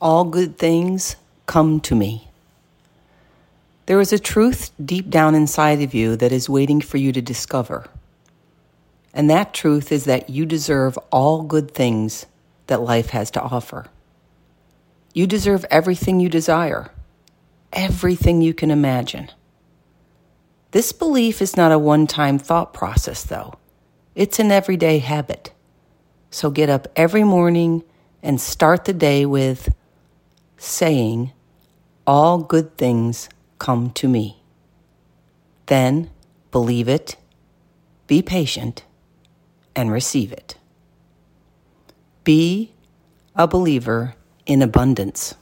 all good things come to me. There is a truth deep down inside of you that is waiting for you to discover. And that truth is that you deserve all good things that life has to offer. You deserve everything you desire, everything you can imagine. This belief is not a one time thought process, though. It's an everyday habit. So get up every morning and start the day with saying, All good things come to me. Then believe it, be patient, and receive it. Be a believer in abundance.